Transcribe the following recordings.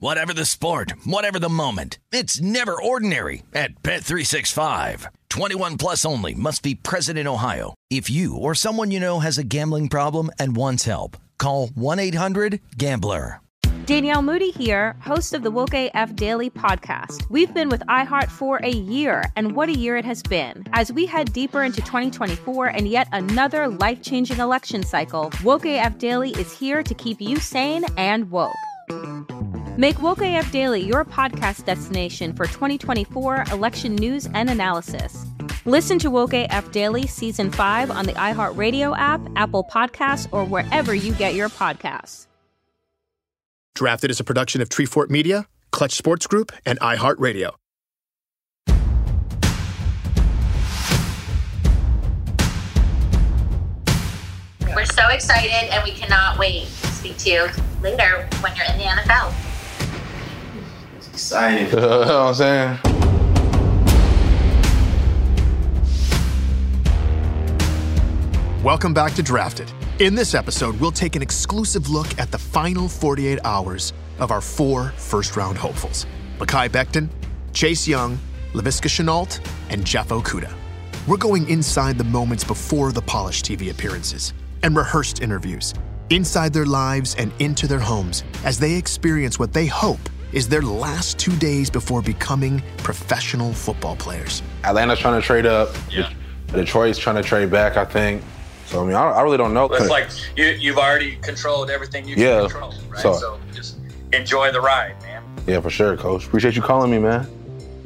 Whatever the sport, whatever the moment, it's never ordinary at Bet365. 21 plus only must be present in Ohio. If you or someone you know has a gambling problem and wants help, call 1-800-GAMBLER. Danielle Moody here, host of the Woke AF Daily podcast. We've been with iHeart for a year, and what a year it has been. As we head deeper into 2024 and yet another life-changing election cycle, Woke AF Daily is here to keep you sane and woke. Make Woke AF Daily your podcast destination for 2024 election news and analysis. Listen to Woke AF Daily Season 5 on the iHeartRadio app, Apple Podcasts, or wherever you get your podcasts. Drafted as a production of Treefort Media, Clutch Sports Group, and iHeartRadio. We're so excited and we cannot wait to speak to you later when you're in the NFL. It's exciting. you know what I'm saying? Welcome back to Drafted. In this episode, we'll take an exclusive look at the final 48 hours of our four first round hopefuls Mekhi Becton, Chase Young, Laviska Shenault, and Jeff Okudah. We're going inside the moments before the polished TV appearances and rehearsed interviews, inside their lives and into their homes as they experience what they hope is their last two days before becoming professional football players. Atlanta's trying to trade up. Yeah. Detroit's trying to trade back, I think. So I mean, I, I really don't know. It's like you, you've already controlled everything you Yeah. can control, right? So- So, just enjoy the ride, man. yeah, for sure, coach. Appreciate you calling me, man.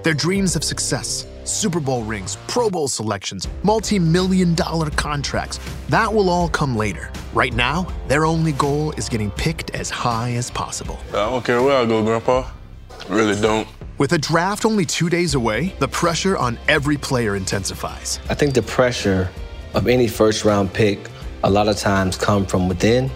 Their dreams of success, Super Bowl rings, Pro Bowl selections, multi million dollar contracts, that will all come later. Right now, their only goal is getting picked as high as possible. I don't care where I go, Grandpa. Really don't. With a draft only two days away, the pressure on every player intensifies. I think the pressure of any first round pick a lot of times come from within,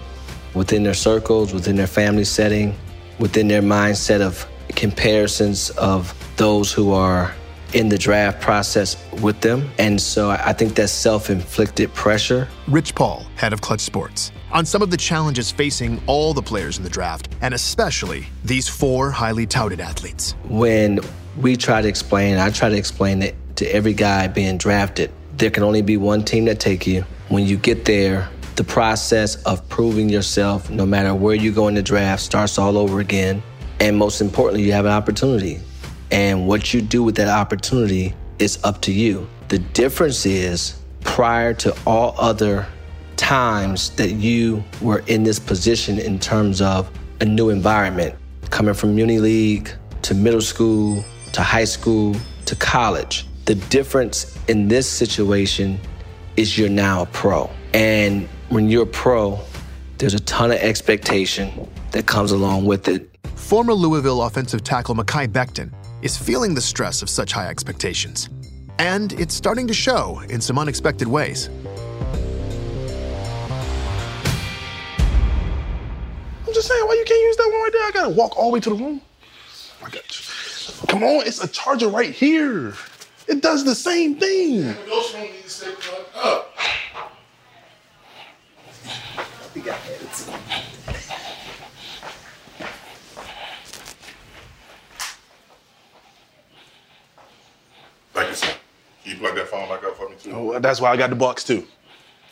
within their circles, within their family setting, within their mindset of comparisons of those who are in the draft process with them. And so I think that self inflicted pressure. Rich Paul, head of Clutch Sports, on some of the challenges facing all the players in the draft, and especially these four highly touted athletes. When we try to explain, I try to explain it to every guy being drafted, there can only be one team that take you. When you get there, the process of proving yourself, no matter where you go in the draft, starts all over again. And most importantly, you have an opportunity. And what you do with that opportunity is up to you. The difference is prior to all other times that you were in this position in terms of a new environment, coming from uni league to middle school to high school to college. The difference in this situation is you're now a pro. And when you're a pro, there's a ton of expectation that comes along with it. Former Louisville offensive tackle Mekhi Becton is feeling the stress of such high expectations. And it's starting to show in some unexpected ways. I'm just saying, why you can't use that one right there? I gotta walk all the way to the room. I got you. Come on, it's a charger right here. It does the same thing. Thank you, sir. Can you plug that phone back up for me, too? Oh, that's why I got the box too.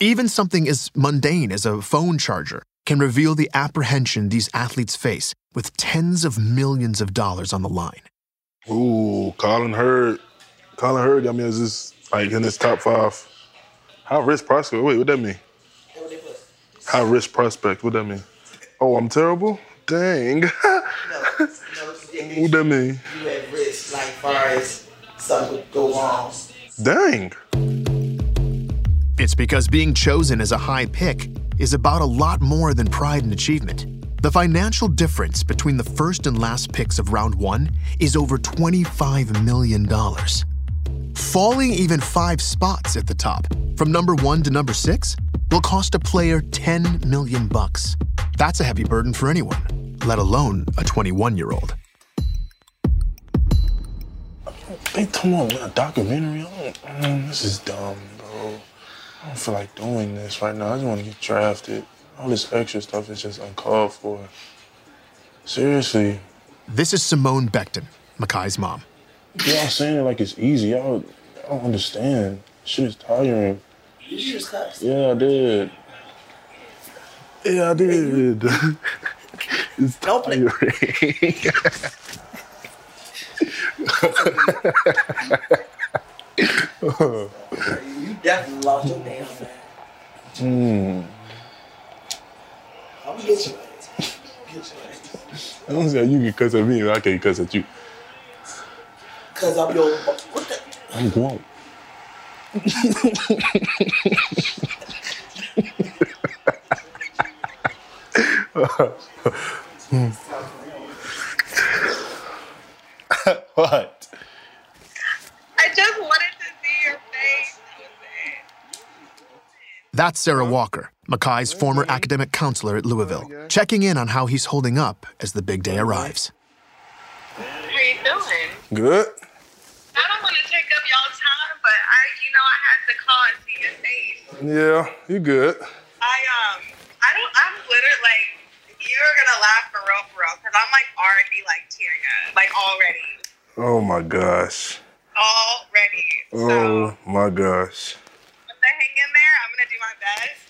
Even something as mundane as a phone charger can reveal the apprehension these athletes face with tens of millions of dollars on the line. Ooh, Colin Hurd. Colin Hurd I mean, is this like in his top five. High risk prospect. Wait, what does that mean? High risk prospect. What does that mean? Oh, I'm terrible. Dang. what that mean? You at risk, like far as something would go wrong. Dang. It's because being chosen as a high pick is about a lot more than pride and achievement. The financial difference between the first and last picks of round one is over $25 million. Falling even five spots at the top, from number one to number six, will cost a player 10 million bucks. That's a heavy burden for anyone, let alone a 21 year old. They talking about a documentary. I don't, mm, this is dumb, bro. I don't feel like doing this right now. I just want to get drafted. All this extra stuff is just uncalled for. Seriously. This is Simone Becton, Mekhi's mom. Y'all saying it like it's easy. Y'all, I don't understand. Shit is tiring. You just cussed. Yeah, I did. Yeah, I did. it's tiring. You definitely lost your damn man. Hmm. I'm gonna get you. Get your ass. I don't say you can cuss at me, but I can't cuss at you. Cause I'm your. What the? I'm grown. what? I just wanted to see your face. That's Sarah Walker, Mekhi's former academic counselor at Louisville, checking in on how he's holding up as the big day arrives. How you doing? Good. I don't want to take up y'all time, but I, you know, I had to call and see your face. Yeah, you good. I um, I don't. I'm literally like, you're gonna laugh for real, for real, because I'm like already like tearing up, like already, Oh my gosh. already. Oh my gosh. But then hang in there. I'm gonna do my best.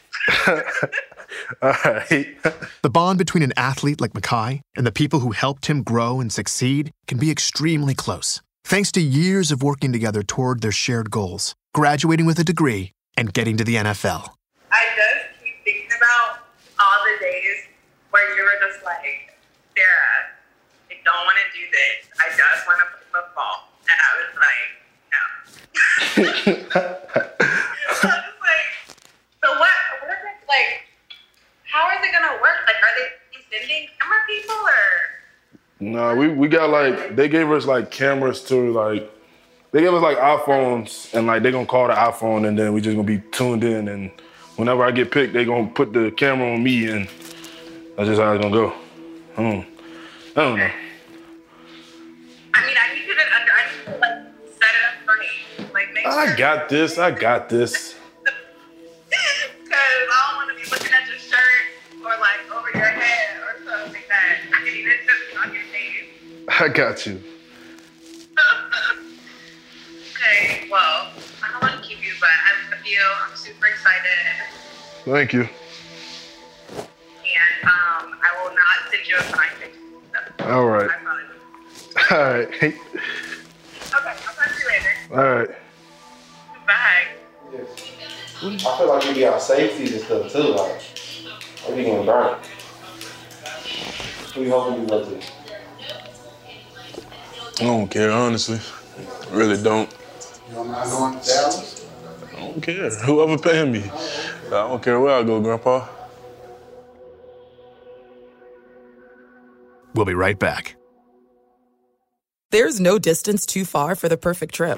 All right. The bond between an athlete like Mekhi and the people who helped him grow and succeed can be extremely close, thanks to years of working together toward their shared goals, graduating with a degree and getting to the NFL. I just keep thinking about all the days where you were just like, Sarah, I don't want to do this. I just want to play football. And I was like, no. I was like, so what, what is it, like, how is it going to work? Like, are they sending camera people or? No, we, we got like they gave us like cameras to like they gave us like iPhones and like they gonna call the iPhone and then we just gonna be tuned in and whenever I get picked they gonna put the camera on me and that's just how it's gonna go. I don't, I don't know. I got this. I got this. Because I don't want to be looking at your shirt or like over your head or something like that. I it to on your face. I got you. Okay, well, I don't want to keep you, but I you. I'm super excited. Thank you. And um, I will not send you a picture. All right. All right. Okay, I'll talk to you later. All right. Bye. I feel like we got safeties and stuff too. Like, are we getting burnt? Who you hoping you go to? I don't care, honestly. Really don't. You're not going to Dallas? I don't care. Whoever paying me. I don't care where I go, Grandpa. We'll be right back. There's no distance too far for the perfect trip.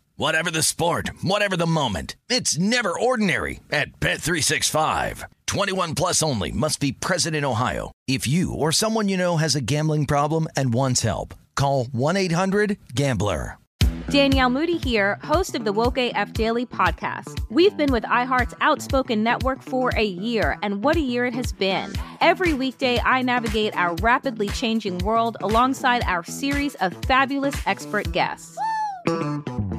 Whatever the sport, whatever the moment, it's never ordinary at Bet365. 21 plus only must be present in Ohio. If you or someone you know has a gambling problem and wants help, call 1-800-GAMBLER. Danielle Moody here, host of the Woke AF Daily podcast. We've been with iHeart's Outspoken Network for a year, and what a year it has been. Every weekday, I navigate our rapidly changing world alongside our series of fabulous expert guests.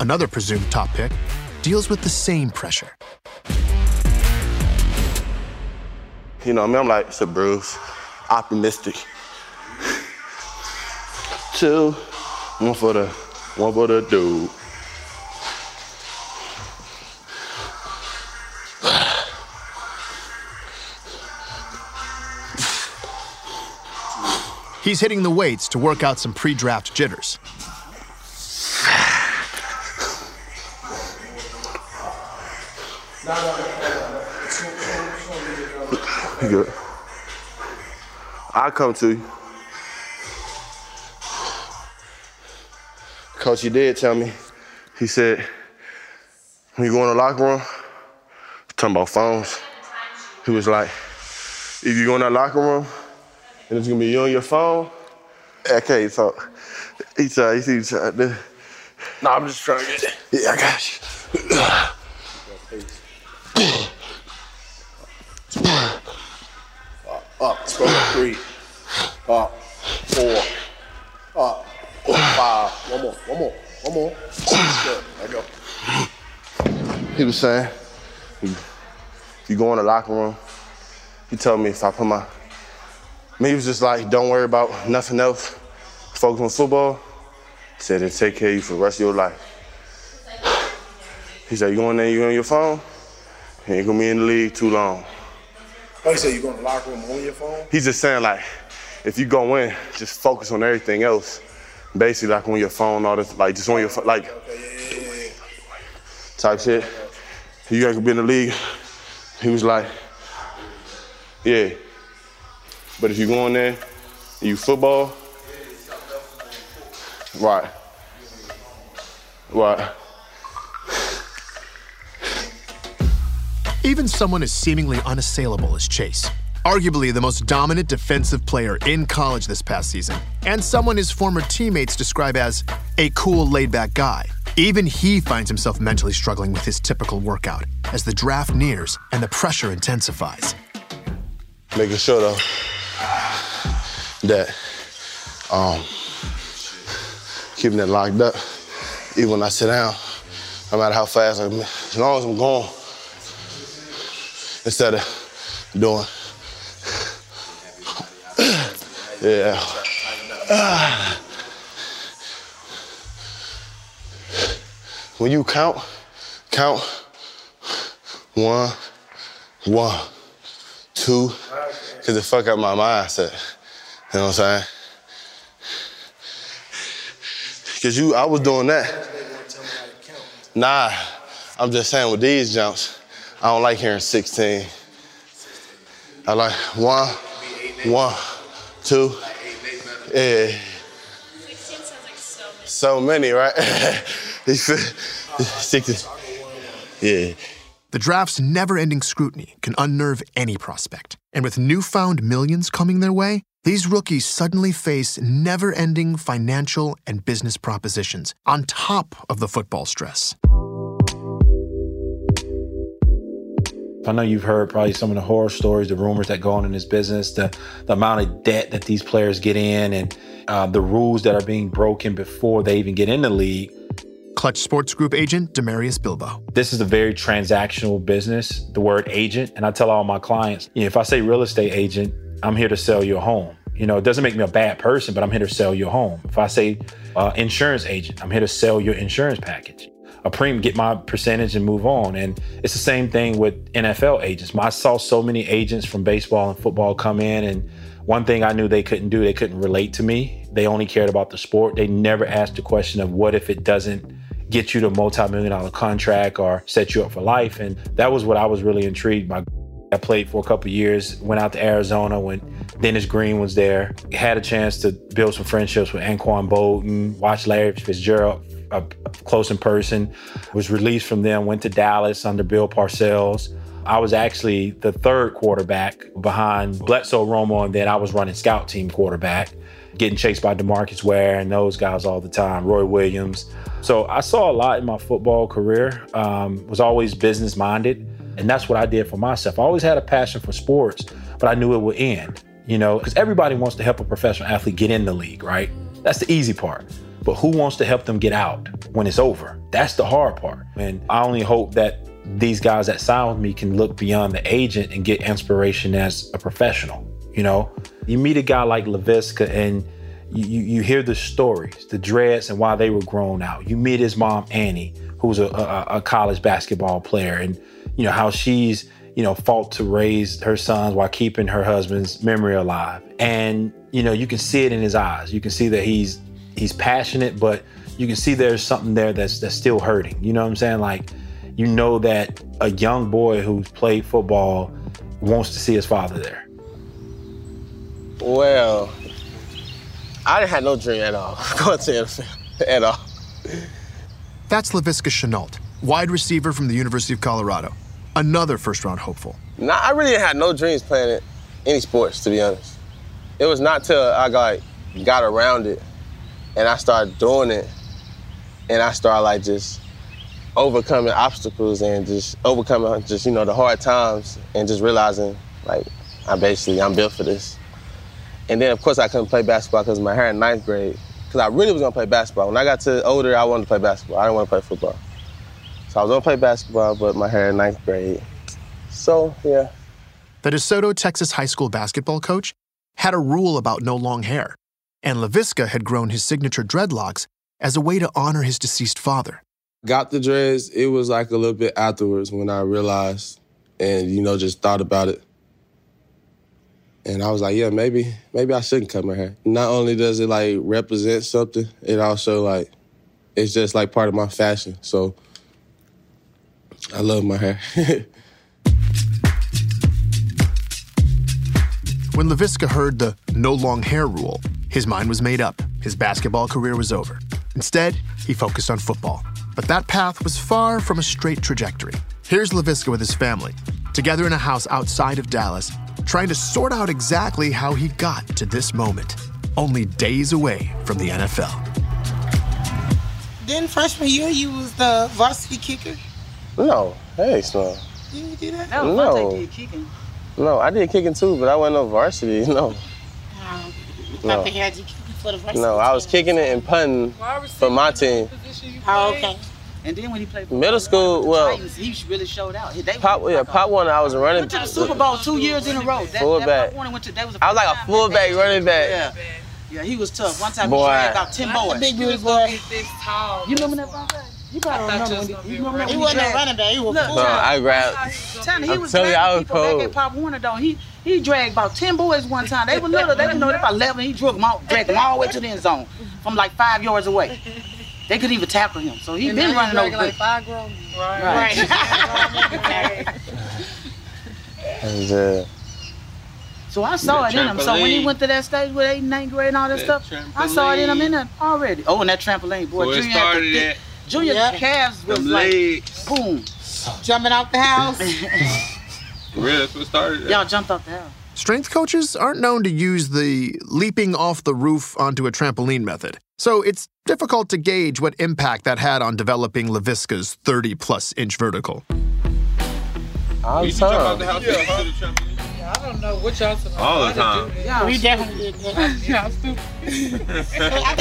another presumed top pick, deals with the same pressure. You know, I mean, I'm like, it's a Bruce, optimistic. Two, one for the, one for the dude. He's hitting the weights to work out some pre draft jitters. Good. I'll come to you. Coach, you did tell me. He said, when you go in the locker room, talking about phones, he was like, if you go in that locker room and it's gonna be you on your phone, I can't talk. He tried, he tried. No, I'm just trying to get it. Yeah, I got you. Up, up three. Up, four. Up, five. One more, one more, one more. Good, there go. He was saying, if you go in the locker room, he told me if I put my, me he was just like, don't worry about nothing else, focus on football. He said it'll take care of you for the rest of your life. He said, you go in there, you on your phone, you ain't gonna be in the league too long. You said, you go in the locker room on your phone? He's just saying like, if you go in, just focus on everything else. Basically like on your phone, all this, like just on your phone, like type shit. You ain't gonna be in the league. He was like, yeah. But if you go in there, and you football, right, right. Even someone as seemingly unassailable as Chase, arguably the most dominant defensive player in college this past season, and someone his former teammates describe as a cool, laid back guy, Even he finds himself mentally struggling with his typical workout as the draft nears and the pressure intensifies. Making sure though that um, keeping it locked up, even when I sit down, no matter how fast I'm, as long as I'm going, instead of doing, yeah. When you count, count one, one, two, because it fuck up my mindset. You know what I'm saying? Because you, I was doing that. Nah, I'm just saying with these jumps, I don't like hearing 16. I like one, one, two. Yeah. So many, right? 60. Yeah. The draft's never ending scrutiny can unnerve any prospect. And with newfound millions coming their way, these rookies suddenly face never ending financial and business propositions on top of the football stress. I know you've heard probably some of the horror stories, the rumors that go on in this business, the, the amount of debt that these players get in, and uh, the rules that are being broken before they even get in the league. Clutch Sports Group agent Damarius Bilbo. This is a very transactional business, the word agent. And I tell all my clients, you know, if I say real estate agent, I'm here to sell you a home. You know, it doesn't make me a bad person, but I'm here to sell you a home. If I say uh, insurance agent, I'm here to sell your insurance package. A premium, get my percentage and move on. And it's the same thing with NFL agents. I saw so many agents from baseball and football come in, and one thing I knew they couldn't do, they couldn't relate to me. They only cared about the sport. They never asked the question of what if it doesn't get you to multi-million dollar contract or set you up for life. And that was what I was really intrigued by. I played for a couple years, went out to Arizona when Dennis Green was there. Had a chance to build some friendships with Anquan Boldin, watch Larry Fitzgerald up close in person. Was released from them, went to Dallas under Bill Parcells. I was actually the third quarterback behind Bledsoe Romo, and then I was running scout team quarterback, getting chased by DeMarcus Ware and those guys all the time, Roy Williams. So I saw a lot in my football career. Um, was always business minded, and that's what I did for myself. I always had a passion for sports, but I knew it would end. You know, because everybody wants to help a professional athlete get in the league, right? That's the easy part. But who wants to help them get out when it's over? That's the hard part. And I only hope that these guys that sign with me can look beyond the agent and get inspiration as a professional. You know, you meet a guy like Laviska and you, you, you hear the stories, the dreads and why they were grown out. You meet his mom, Annie, who's a, a, a college basketball player, and you know how she's you know fought to raise her sons while keeping her husband's memory alive. And you know you can see it in his eyes. You can see that he's he's passionate, but you can see there's something there that's that's still hurting. You know what I'm saying? Like you know that a young boy who's played football wants to see his father there. Well, I didn't have no dream at all going to NFL at all. That's Laviska Shenault, wide receiver from the University of Colorado, another first round hopeful. Nah, I really didn't have no dreams playing any sports, to be honest. It was not till I got got around it and I started doing it and I started like just overcoming obstacles and just overcoming just, you know, the hard times and just realizing like I basically I'm built for this. And then, of course, I couldn't play basketball because my hair in ninth grade. Because I really was to play basketball. When I got to older, I wanted to play basketball. I didn't want to play football. So I was to play basketball, but my hair in ninth grade. So, yeah. The DeSoto, Texas high school basketball coach had a rule about no long hair, and Laviska had grown his signature dreadlocks as a way to honor his deceased father. Got the dreads, it was like a little bit afterwards when I realized and, you know, just thought about it. And I was like, yeah, maybe maybe I shouldn't cut my hair. Not only does it like represent something, it also like it's just like part of my fashion. So I love my hair. when Laviska heard the no long hair rule, his mind was made up. His basketball career was over. Instead, he focused on football. But that path was far from a straight trajectory. Here's Laviska with his family, together in a house outside of Dallas, trying to sort out exactly how he got to this moment, only days away from the NFL. Then freshman year you was the varsity kicker. No, hey, no. Did you do that? No, No. Vontae did kicking. No, I did kicking too, but I wasn't no varsity. No, Um, I no, thought they had you kicking for the no. I was kicking it and punting for my team. Oh, okay. And then when he played for Middle school, well, Titans, he really showed out. They pop, yeah, pop one. I was a running. went to the Super Bowl two years in a row. That, Fullback. That Pop went to, that was, the I was like a time- fullback running back. Yeah. Yeah, he was tough. One time Boy. he dragged about 10 boys. Big dude boy. You remember that Vontae? You probably remember when he, you remember when He he wasn't a dragged- running back. He was Look, full. No, I grabbed. Tony, he I'm was telling you, I was people back cold. at Pop Warner though. He he dragged about ten boys one time. They were little. They didn't know they about eleven. He drug them all, dragged them all the way to the end zone from like five yards away. They couldn't even tackle him. So he And been running over. like five grown men. Right. And, uh, So I saw it in him. So when he went to that stage with eight and ninth grade and all that, That stuff, I saw it in him in there already. Oh, and that trampoline, boy. Boy, it Junior had the started thick- at Junior Yeah. calves was like legs. boom. Jumping out the house. Really, that's what started. Y'all jumped off the house. Strength coaches aren't known to use the leaping off the roof onto a trampoline method, so it's difficult to gauge what impact that had on developing Laviska's 30 plus inch vertical. all You the jump out time. the house and to the trampoline. I don't know what y'all talking. All the time. Yeah, we definitely did that. Yeah, I'm stupid.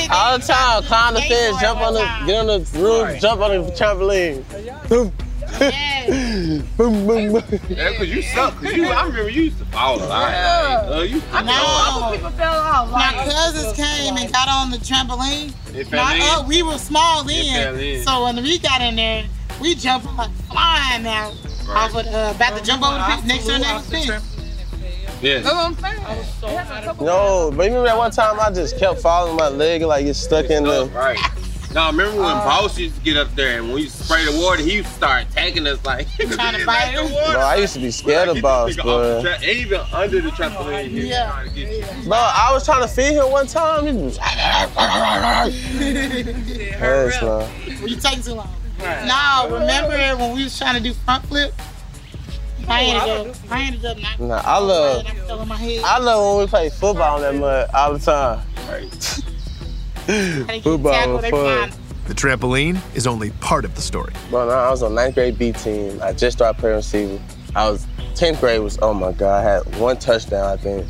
All the time, climb the They fence, do jump on the, the get on the roof, jump on the trampoline. Boom, Yes. boom, boom, boom. Yeah, cause you suck. Cause you, I remember you used to fall a lot. Like, uh, you, No. People fell off. My Like, cousins came and got on the trampoline. It fell Now, in. uh, we were small then, in. so when we got in there, we jumped like flying now. Off of the, uh, about to jump over the fence next to the next fence. yeah. That's what I'm saying. I was so. No, but you remember that one time I just kept falling my leg like get stuck in the. Right. Now remember when uh, Boss used to get up there and when we spray the water, he used to start attacking us like Trying to bite the us. water. Bro, I used to be scared Like, of Boss, get this nigga off the but. tra- even under the trampoline, he was Yeah. trying to get you. Bro, I was trying to feed him one time. He was. Yes, man. Well, you take too long. No, remember when we was trying to do front flip? I ended up, I ended up not. Nah, I love. I fell on my head. I love when we play football in that mud all the time. Football was fun. The trampoline is only part of the story. Bro, no, I was on ninth grade B team. I just started playing receiver. I was 10th grade was oh my god, I had one touchdown, I think.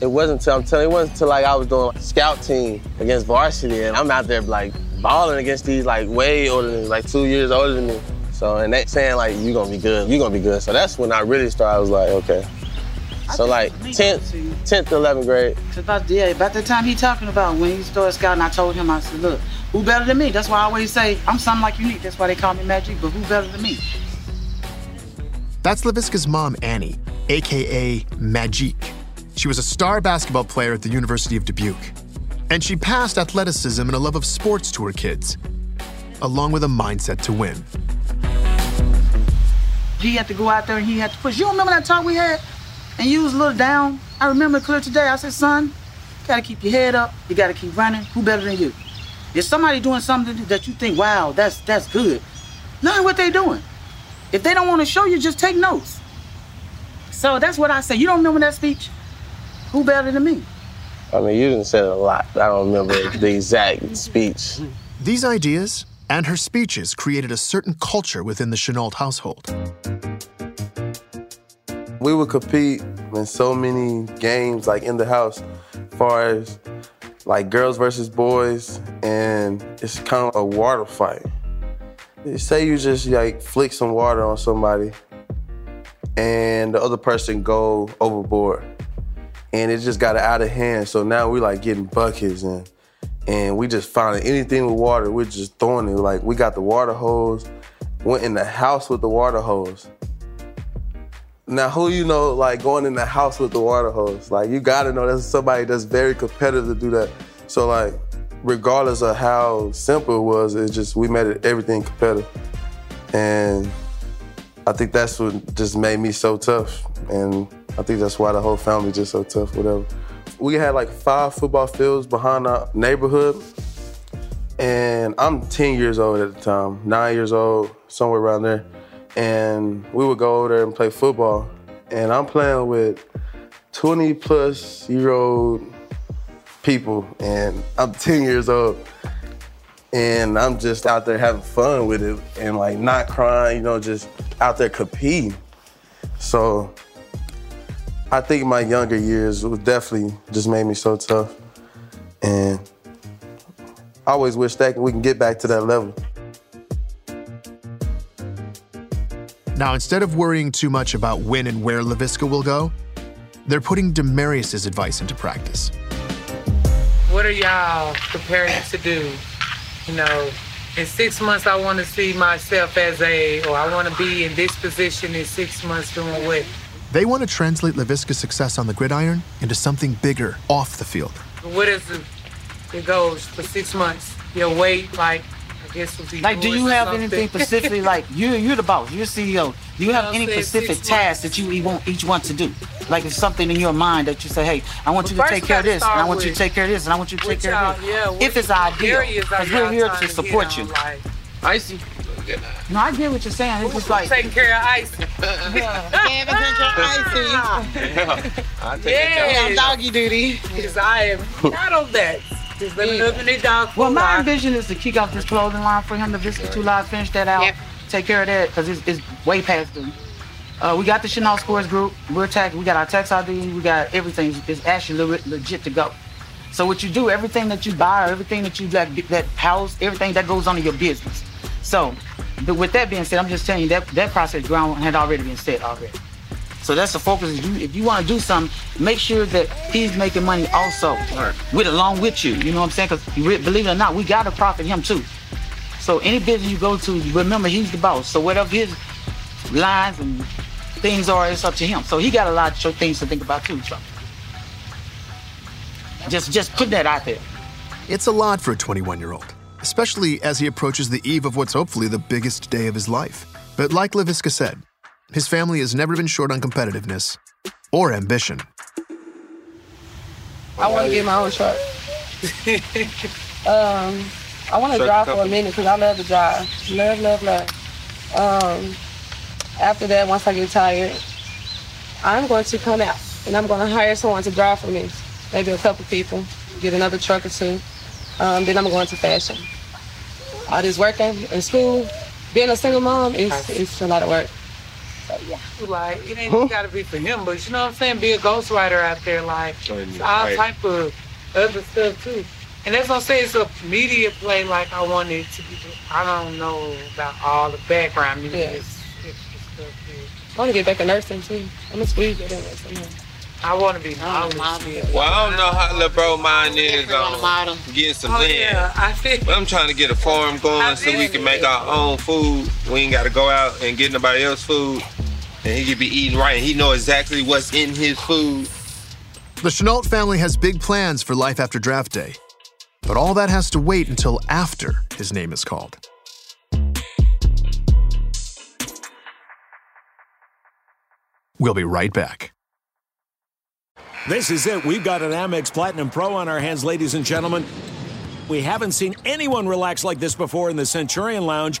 It wasn't until I'm telling you, it wasn't until like I was doing scout team against varsity and I'm out there like balling against these like way older than me, like two years older than me. So and they saying like you're gonna be good, you're gonna be good. So that's when I really started. I was like, okay. So like 10th, 10th, 11th grade. about yeah, about the time he talking about when he started scouting, I told him, I said, look, who better than me? That's why I always say I'm something like unique. That's why they call me Magic, but who better than me? That's Laviska's mom, Annie, aka Magique. She was a star basketball player at the University of Dubuque. And she passed athleticism and a love of sports to her kids, along with a mindset to win. He had to go out there and he had to push. You remember that talk we had? And you was a little down. I remember it clear today. I said, son, you gotta keep your head up. You gotta keep running. Who better than you? If somebody doing something that you think, wow, that's that's good, learn what they're doing. If they don't want to show you, just take notes. So that's what I say. You don't remember that speech? Who better than me? I mean, you didn't say a lot. I don't remember the exact speech. These ideas and her speeches created a certain culture within the Shenault household. We would compete in so many games, like in the house, far as like girls versus boys, and it's kind of a water fight. Say you just like flick some water on somebody, and the other person go overboard, and it just got out of hand. So now we like getting buckets and and we just finding anything with water. We're just throwing it. Like we got the water hose, went in the house with the water hose. Now, who you know, like going in the house with the water hose? Like, you gotta know that's somebody that's very competitive to do that. So, like, regardless of how simple it was, it's just we made it everything competitive, and I think that's what just made me so tough, and I think that's why the whole family just so tough. Whatever. We had like five football fields behind our neighborhood, and I'm 10 years old at the time, nine years old, somewhere around there and we would go over there and play football. And I'm playing with 20 plus year old people, and I'm 10 years old. and I'm just out there having fun with it and like not crying, you know, just out there competing. So I think my younger years definitely just made me so tough. And I always wish that we can get back to that level. Now, instead of worrying too much about when and where Laviska will go, they're putting Damarius's advice into practice. What are y'all preparing to do? You know, in six months, I want to see myself as a, or I want to be in this position in six months doing what? They want to translate Laviska's success on the gridiron into something bigger off the field. What is it? It goes for six months. Your weight, like, guess would be. Like, do you have something. anything specifically? Like, you, you're the boss, you're CEO. Do you have know, any say specific tasks that you e- want each one to do? Like, it's something in your mind that you say, hey, I want you to take care of this, and I want you to take care of this, and I want you to take care of this. yeah, if it's ideal, because we're here to support you. Like, Icy. No, I get what you're saying. It's just like take care of ice. Yeah, but drink your icy. I take Yeah, I'm doggy duty. Because I am proud of that. Just let me know if any dog Well, my vision is to kick off this clothing line for him to visit Two Live, finish that out, take care of that, because it's, it's way past the. Uh, we got the Chanel Sports Group. We're tax. We got our tax ID. We got everything. It's actually le- legit to go. So what you do, everything that you buy, or everything that you that that house, everything that goes on in your business. So, but with that being said, I'm just telling you that that process ground had already been set already. So that's the focus. If you, if you want to do something, make sure that he's making money also, with along with you. You know what I'm saying? Because believe it or not, we got to profit him too. So any business you go to, remember he's the boss. So whatever his lines and things are, it's up to him. So he got a lot of things to think about too. So just just put that out there. It's a lot for a 21 year old, especially as he approaches the eve of what's hopefully the biggest day of his life. But like Laviska said, his family has never been short on competitiveness or ambition. I want to get my own truck. um, I want to Truck drive for a minute because I love to drive. Love, love, love. Um, after that, once I get tired, I'm going to come out and I'm going to hire someone to drive for me. Maybe a couple people, get another truck or two. Um, then I'm going to fashion. All this working in school, being a single mom is it's a lot of work. So yeah. Like, it ain't got to be for him, but you know what I'm saying? Be a ghostwriter out there, like, it's all Right. type of other stuff too. And that's what I'm saying. It's a media play like I want it to be. I don't know about all the background music. Yeah. It's- it's- it's stuff here. I want to get back in nursing too. I'm gonna squeeze it in. I want to be knowledgeable. Well, I don't know how little bro mine is on um, getting some Oh, land. yeah, I feel. But I'm trying to get a farm going so we can make our own food. We ain't got to go out and get nobody else's food. And he can be eating right. And he know exactly what's in his food. The Shenault family has big plans for life after draft day, but all that has to wait until after his name is called. We'll be right back. This is it. We've got an Amex Platinum Pro on our hands, ladies and gentlemen. We haven't seen anyone relax like this before in the Centurion Lounge.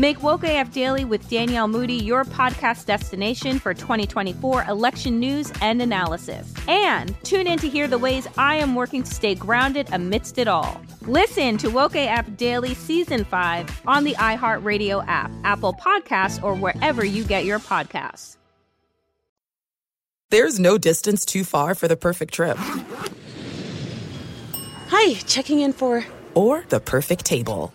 Make Woke AF Daily with Danielle Moody your podcast destination for 2024 election news and analysis. And tune in to hear the ways I am working to stay grounded amidst it all. Listen to Woke AF Daily Season 5 on the iHeartRadio app, Apple Podcasts, or wherever you get your podcasts. There's no distance too far for the perfect trip. Hi, checking in for. Or the perfect table.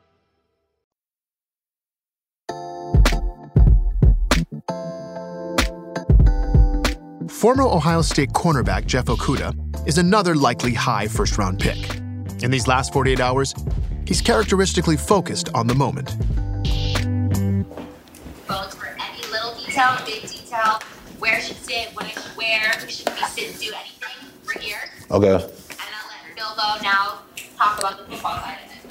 Former Ohio State cornerback Jeff Okudah is another likely high first round pick. In these last 48 hours, he's characteristically focused on the moment. Phones for any little detail, big detail, where it should sit, what it should wear, who should be sitting do anything. We're here. Okay. And I'll let Bilbo now talk about the football side of it.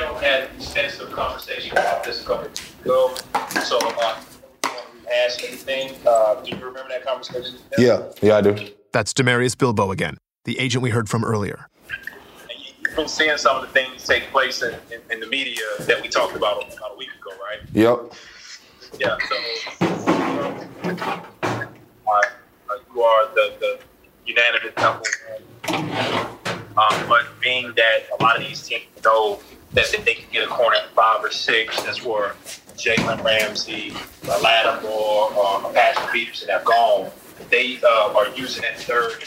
Joe had extensive conversation about this a couple of weeks ago. So, uh, ask anything. Uh, do you remember that conversation? Yeah, yeah, I do. That's Damarius Bilbo again, the agent we heard from earlier. You've been seeing some of the things take place in, in, in the media that we talked about about a week ago, right? Yep. Yeah. So, uh, uh, you are the, the unanimous number one. Um, but being that a lot of these teams know that they can get a corner at five or six, that's where Jalen Ramsey, Lattimore, or Patrick Peterson have gone. They uh, are using that third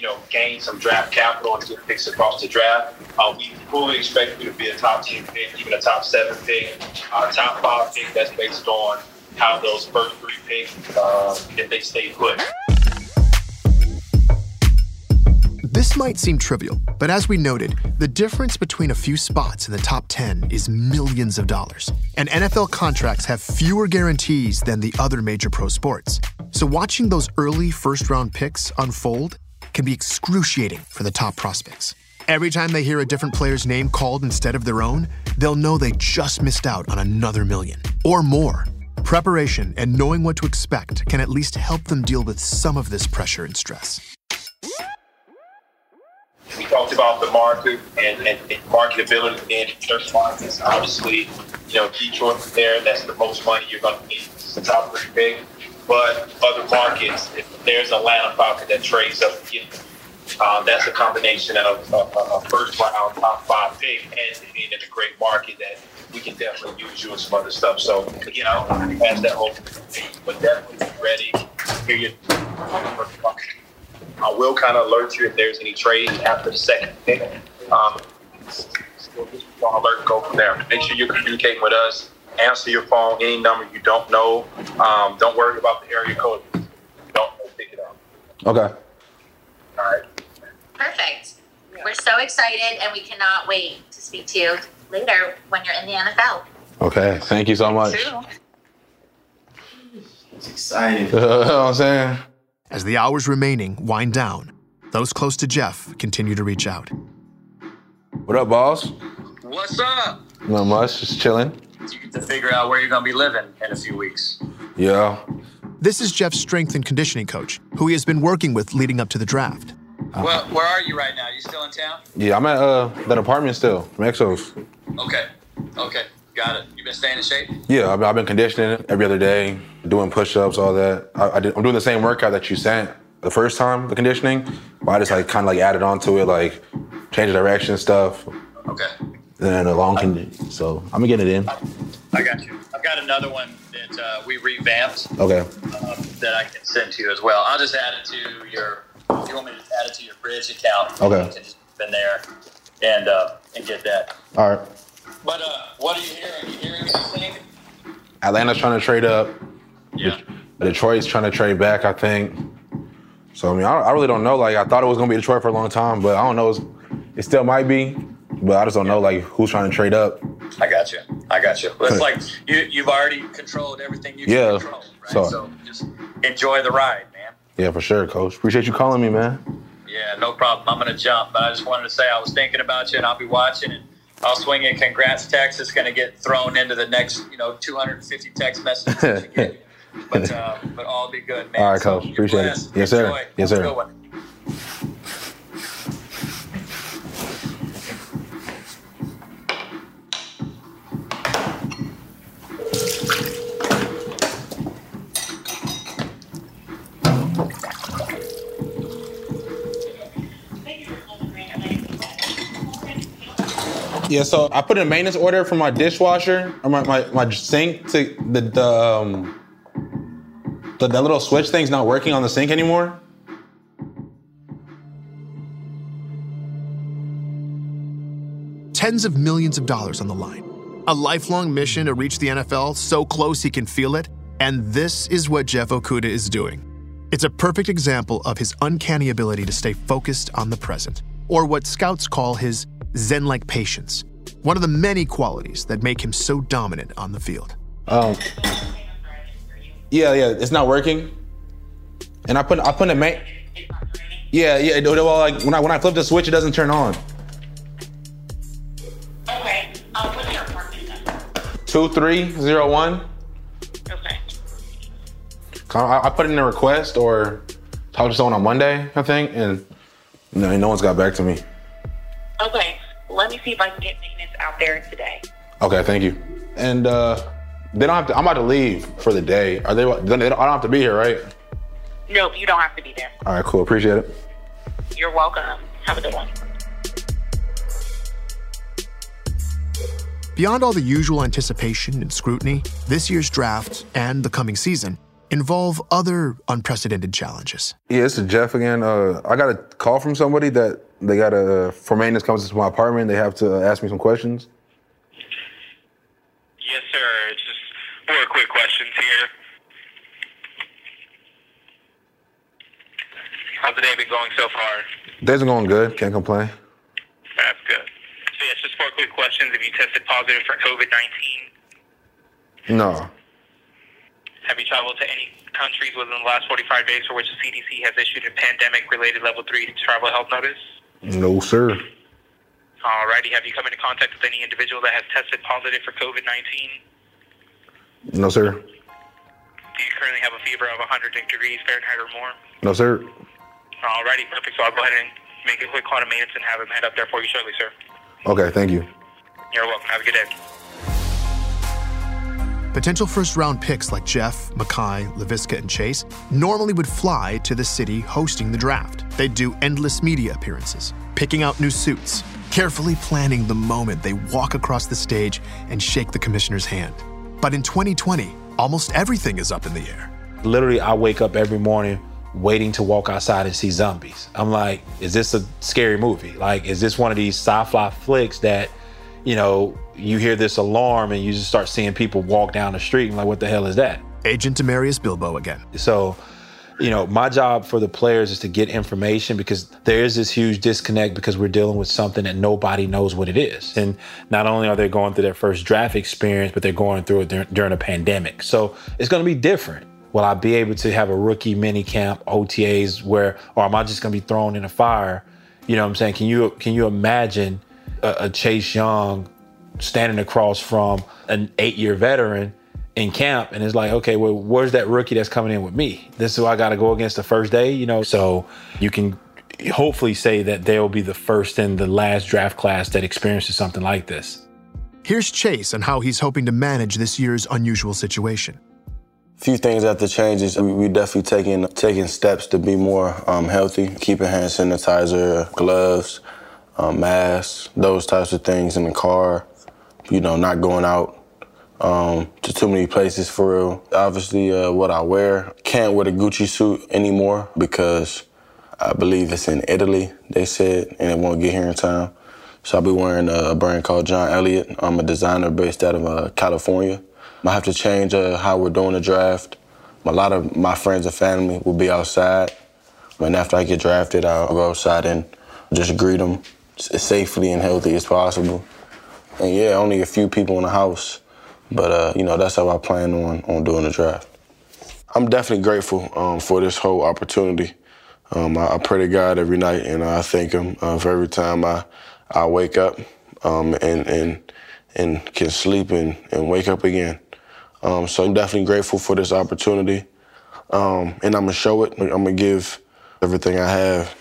you know, gain some draft capital and get picks across the draft. Uh, we fully expect you to be a top 10 pick, even a top seven pick, uh, top five pick. That's based on how those first three picks, uh, if they stay put. This might seem trivial, but as we noted, the difference between a few spots in the top 10 is millions of dollars. And NFL contracts have fewer guarantees than the other major pro sports. So watching those early first round picks unfold can be excruciating for the top prospects. Every time they hear a different player's name called instead of their own, they'll know they just missed out on another million or more. Preparation and knowing what to expect can at least help them deal with some of this pressure and stress. We talked about the market and, and, and marketability in certain markets. Obviously, you know, Detroit's there. That's the most money you're going to need. It's the top three pick. But other markets, if there's a Atlanta Falcon that trades up um, that's a combination of a, a first round top five pick and being in a great market that we can definitely use you and some other stuff. So again, I don't want to pass that whole thing, but definitely be ready. Hear you. I will kind of alert you if there's any trades after the second pick. Um, so just alert, go from there. Make sure you're communicating with us. Answer your phone, any number you don't know. Um, don't worry about the area code. Don't pick it up. Okay. All right. Perfect. We're so excited and we cannot wait to speak to you later when you're in the NFL. Okay. Thank you so much. It's exciting. you know what I'm saying? As the hours remaining wind down, those close to Jeff continue to reach out. What up, boss? What's up? Not much. Just chilling. You get to figure out where you're gonna be living in a few weeks. Yeah. This is Jeff's strength and conditioning coach, who he has been working with leading up to the draft. Well, where are you right now? You still in town? Yeah, I'm at uh that apartment still from Exos. Okay. Okay. Got it. You been staying in shape? Yeah, I've, I've been conditioning every other day, doing push-ups, all that. I, I did, I'm doing the same workout that you sent the first time, the conditioning, but I just like kind of like added on to it, like change the direction stuff. Okay. And a long condition. So I'm getting it in. I got you. I've got another one that uh, we revamped Okay. um, that I can send to you as well. I'll just add it to your. If you want me to add it to your bridge account, Okay. you can just been there and uh, and get that. All right. But uh, what are you hearing? You hearing anything? Atlanta's trying to trade up. Yeah. Detroit's trying to trade back, I think. So I mean, I, I really don't know. Like I thought it was gonna be Detroit for a long time, but I don't know. It's, it still might be, but I just don't know like who's trying to trade up. I got you. I got you. It's like you, you've already controlled everything you Yeah. can control, right? So- So, just enjoy the ride, man. Yeah, for sure, coach. Appreciate you calling me, man. Yeah, no problem. I'm gonna jump, but I just wanted to say I was thinking about you, and I'll be watching, and I'll swing in. Congrats, Texas. Going to get thrown into the next, you know, 250 text messages. that you get. but uh, but all be good, man. All right, coach. Appreciate it. Yes, sir. Enjoy. Yes, Have a sir. Yeah, so I put in a maintenance order for my dishwasher or my, my, my sink to the the, um, the that little switch thing's not working on the sink anymore. Tens of millions of dollars on the line. A lifelong mission to reach the NFL so close he can feel it. And this is what Jeff Okudah is doing. It's a perfect example of his uncanny ability to stay focused on the present, or what scouts call his Zen like patience, one of the many qualities that make him so dominant on the field. Um, yeah, yeah, it's not working. And I put I put a ma- Yeah, yeah. it- Well, like when I when I flip the switch, it doesn't turn on. Okay. Um, what's your apartment number? Two three zero one. Okay. I, I put in a request or talked to someone on Monday, I think, and no, no one's got back to me. Okay. Let me see if I can get maintenance out there today. Okay, thank you. And uh they don't have to. I'm about to leave for the day. Are they? they don't, I don't have to be here, right? Nope, you don't have to be there. All right, cool. Appreciate it. You're welcome. Have a good one. Beyond all the usual anticipation and scrutiny, this year's draft and the coming season involve other unprecedented challenges. Yeah, this is Jeff again. Uh, I got a call from somebody that they got a for maintenance comes to my apartment. They have to ask me some questions. Yes, sir. It's just four quick questions here. How's the day been going so far? Days are going good. Can't complain. That's good. So, yes, just four quick questions. Have you tested positive for COVID 19? No, Have you traveled to any countries within the last 45 days for which the CDC has issued a pandemic related level 3 travel health notice? No, sir. Alrighty. Have you come into contact with any individual that has tested positive for COVID 19? No, sir. Do you currently have a fever of 100 degrees Fahrenheit or more? No, sir. Alrighty, perfect. So I'll go ahead and make a quick call to maintenance and have him head up there for you shortly, sir. Okay, thank you. You're welcome. Have a good day. Potential first round picks like Jeff, Mekhi, Laviska, and Chase normally would fly to the city hosting the draft. They'd do endless media appearances, picking out new suits, carefully planning the moment they walk across the stage and shake the commissioner's hand. But in 2020, almost everything is up in the air. Literally, I wake up every morning waiting to walk outside and see zombies. I'm like, is this a scary movie? Like, is this one of these sci-fi flicks that, you know, you hear this alarm and you just start seeing people walk down the street and like, what the hell is that? Agent Damarius Bilbo again. So, you know, my job for the players is to get information because there is this huge disconnect because we're dealing with something that nobody knows what it is. And not only are they going through their first draft experience, but they're going through it during a pandemic. So it's going to be different. Will I be able to have a rookie mini camp, OTAs, where, or am I just going to be thrown in a fire? You know what I'm saying? Can you can you imagine a, a Chase Young standing across from an eight-year veteran in camp, and it's like, okay, well, where's that rookie that's coming in with me? This is who I got to go against the first day, you know. So you can hopefully say that they'll be the first and the last draft class that experiences something like this. Here's Chase on how he's hoping to manage this year's unusual situation few things have to change is we, we definitely taking taking steps to be more um, healthy, keeping hand sanitizer, gloves, um, masks, those types of things in the car. You know, not going out um, to too many places for real. Obviously, uh, what I wear can't wear the Gucci suit anymore because I believe it's in Italy. They said, and it won't get here in time. So I'll be wearing a brand called John Elliott. I'm a designer based out of uh, California. I have to change uh, how we're doing the draft. A lot of my friends and family will be outside. And after I get drafted, I'll go outside and just greet them as safely and healthy as possible. And yeah, only a few people in the house. But, uh, you know, that's how I plan on, on doing the draft. I'm definitely grateful um, for this whole opportunity. Um, I, I, pray to God every night, and I thank Him uh, for every time I, I wake up um, and, and, and can sleep and, and wake up again. Um, so I'm definitely grateful for this opportunity. Um, and I'm to show it. I'm to give everything I have.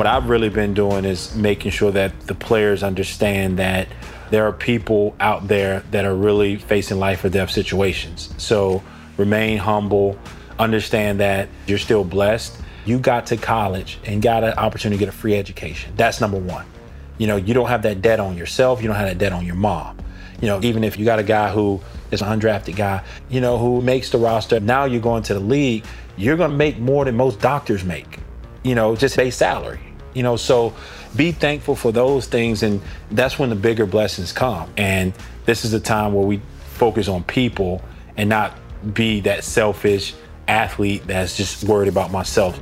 What I've really been doing is making sure that the players understand that there are people out there that are really facing life or death situations. So remain humble, understand that you're still blessed. You got to college and got an opportunity to get a free education. That's number one. You know, you don't have that debt on yourself, you don't have that debt on your mom. You know, even if you got a guy who is an undrafted guy, you know, who makes the roster, now you're going to the league, you're going to make more than most doctors make, you know, just base salary. You know, so be thankful for those things, and that's when the bigger blessings come. And this is a time where we focus on people and not be that selfish athlete that's just worried about myself.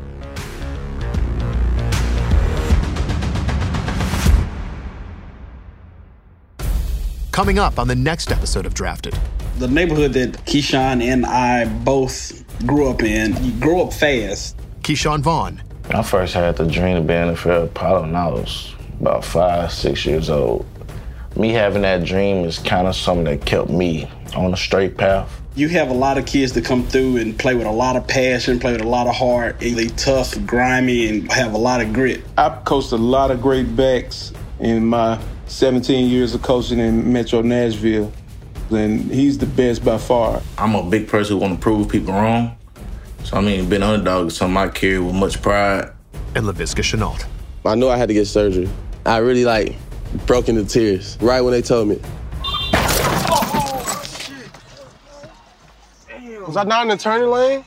Coming up on the next episode of Drafted. The neighborhood that Ke'Shawn and I both grew up in, you grow up fast. Ke'Shawn Vaughn. I first had the dream of being a NFL pilot when I was about five, six years old. Me having that dream is kind of something that kept me on a straight path. You have a lot of kids that come through and play with a lot of passion, play with a lot of heart, and they tough, grimy, and have a lot of grit. I've coached a lot of great backs in my 17 years of coaching in Metro Nashville, and he's the best by far. I'm a big person who want to prove people wrong. So, I mean, being underdog is something I carry with much pride. And Laviska Shenault. I knew I had to get surgery. I really, like, broke into tears right when they told me. Oh, Was I not in the turning lane?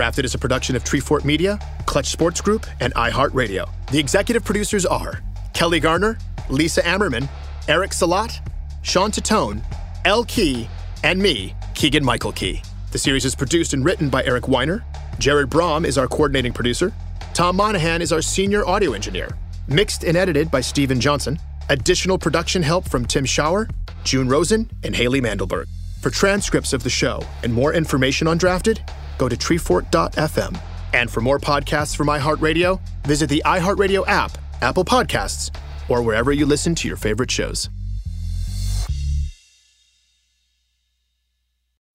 Drafted is a production of Treefort Media, Klutch Sports Group, and iHeartRadio. The executive producers are Kelly Garner, Lisa Ammerman, Eric Salat, Sean Tatone, L. Key, and me, Keegan Michael Key. The series is produced and written by Eric Weiner. Jared Brahm is our coordinating producer. Tom Monahan is our senior audio engineer. Mixed and edited by Steven Johnson. Additional production help from Tim Schauer, June Rosen, and Haley Mandelberg. For transcripts of the show and more information on Drafted, go to treefort.fm. And for more podcasts from iHeartRadio, visit the iHeartRadio app, Apple Podcasts, or wherever you listen to your favorite shows.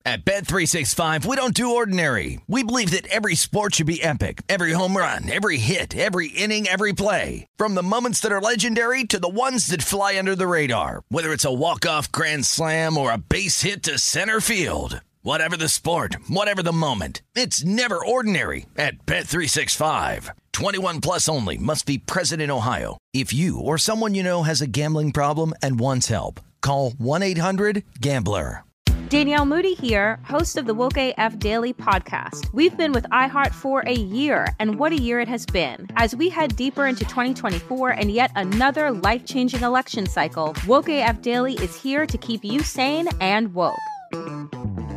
At Bet365, we don't do ordinary. We believe that every sport should be epic. Every home run, every hit, every inning, every play. From the moments that are legendary to the ones that fly under the radar. Whether it's a walk-off grand slam or a base hit to center field. Whatever the sport, whatever the moment. It's never ordinary at Bet365. 21 plus only must be present in Ohio. If you or someone you know has a gambling problem and wants help, call 1-800-GAMBLER. Danielle Moody here, host of the Woke AF Daily podcast. We've been with iHeart for a year, and what a year it has been. As we head deeper into 2024 and yet another life changing election cycle, Woke AF Daily is here to keep you sane and woke.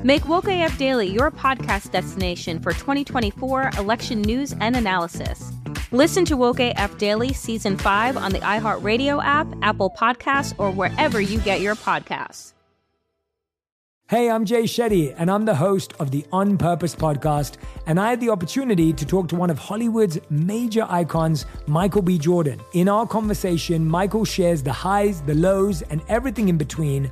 Make Woke AF Daily your podcast destination for 2024 election news and analysis. Listen to Woke AF Daily Season 5 on the iHeartRadio app, Apple Podcasts, or wherever you get your podcasts. Hey, I'm Jay Shetty, and I'm the host of the On Purpose podcast. And I had the opportunity to talk to one of Hollywood's major icons, Michael B. Jordan. In our conversation, Michael shares the highs, the lows, and everything in between,